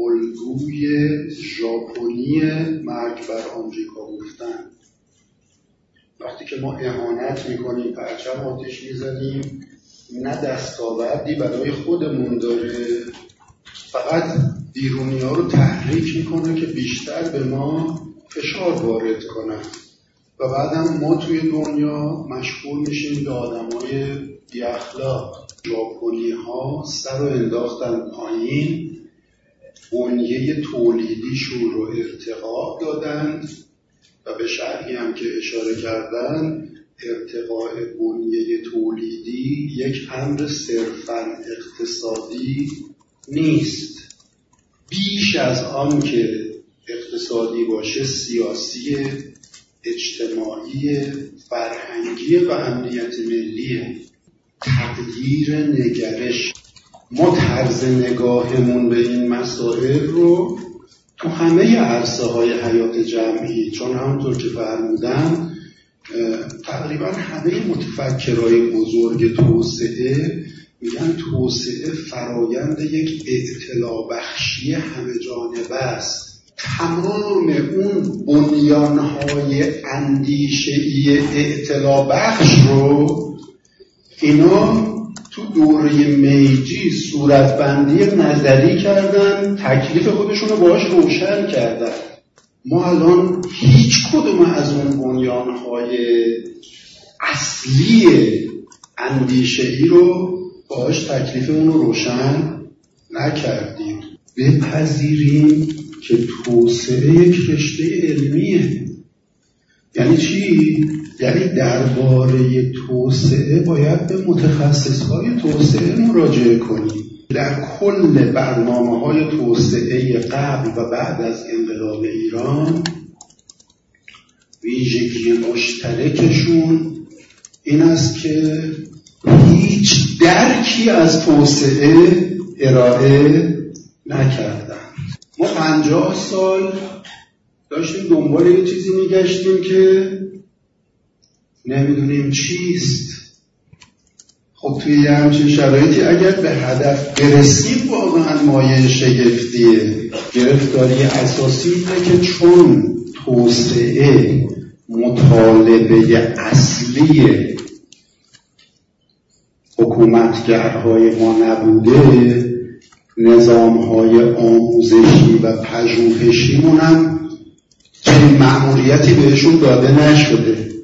الگوی ژاپنی مرگ بر آمریکا گفتن. وقتی که ما اهانت می‌کنیم پرچم آتش می‌زنیم نه دستاوردی برای خودمون داره فقط بیرونی ها رو تحریک می‌کنه که بیشتر به ما فشار وارد کنن. و بعدم ما توی دنیا مشغول میشیم به آدمای بی اخلاق ها سر رو انداختن پایین. بنیه تولیدیشون رو ارتقا دادند و به شرحی هم که اشاره کردن ارتقاء بنیه تولیدی یک امر صرفا اقتصادی نیست. بیش از آن که اقتصادی باشه سیاسی اجتماعی فرهنگی و امنیت ملی تغییر نگرش. ما طرز نگاهمون به این مسائل رو تو همه عرصه های حیات جمعی چون همونطور که فرمودم تقریبا همه متفکرهای بزرگ توسعه میگن توسعه فرایند یک اطلاع بخشی همه جانبه است. تمام اون بنیانهای اندیشهی اطلاع بخش رو اینا تو دوره میجی صورتبندی نظری کردن تکلیف خودشون رو باش روشن کردن. ما الان هیچ کدوم از اون بنیانهای اصلی اندیشه ای رو تکلیف اون رو روشن نکردیم. بپذیریم که توسعه یک رشته علمیه. یعنی چی؟ یعنی درباره توسعه باید به متخصص های توسعه مراجعه کنیم در کل برنامه های توسعه قبل و بعد از انقلاب ایران ویژگی مشترکشون این است که هیچ درکی از توسعه ارائه نکردن ما پنجاه سال داشتیم دنبال یه چیزی میگشتیم که نمی‌دونیم چیست. خب توی یه همچین شرایطی اگر به هدف برسیم واقعا مایه شگفتیه. گرفتاری اساسی اینه که چون توسعه مطالبه اصلی حکومتگرهای ما نبوده نظامهای آموزشی و پژوهشیمون هم چنین معمولیتی بهشون داده نشده.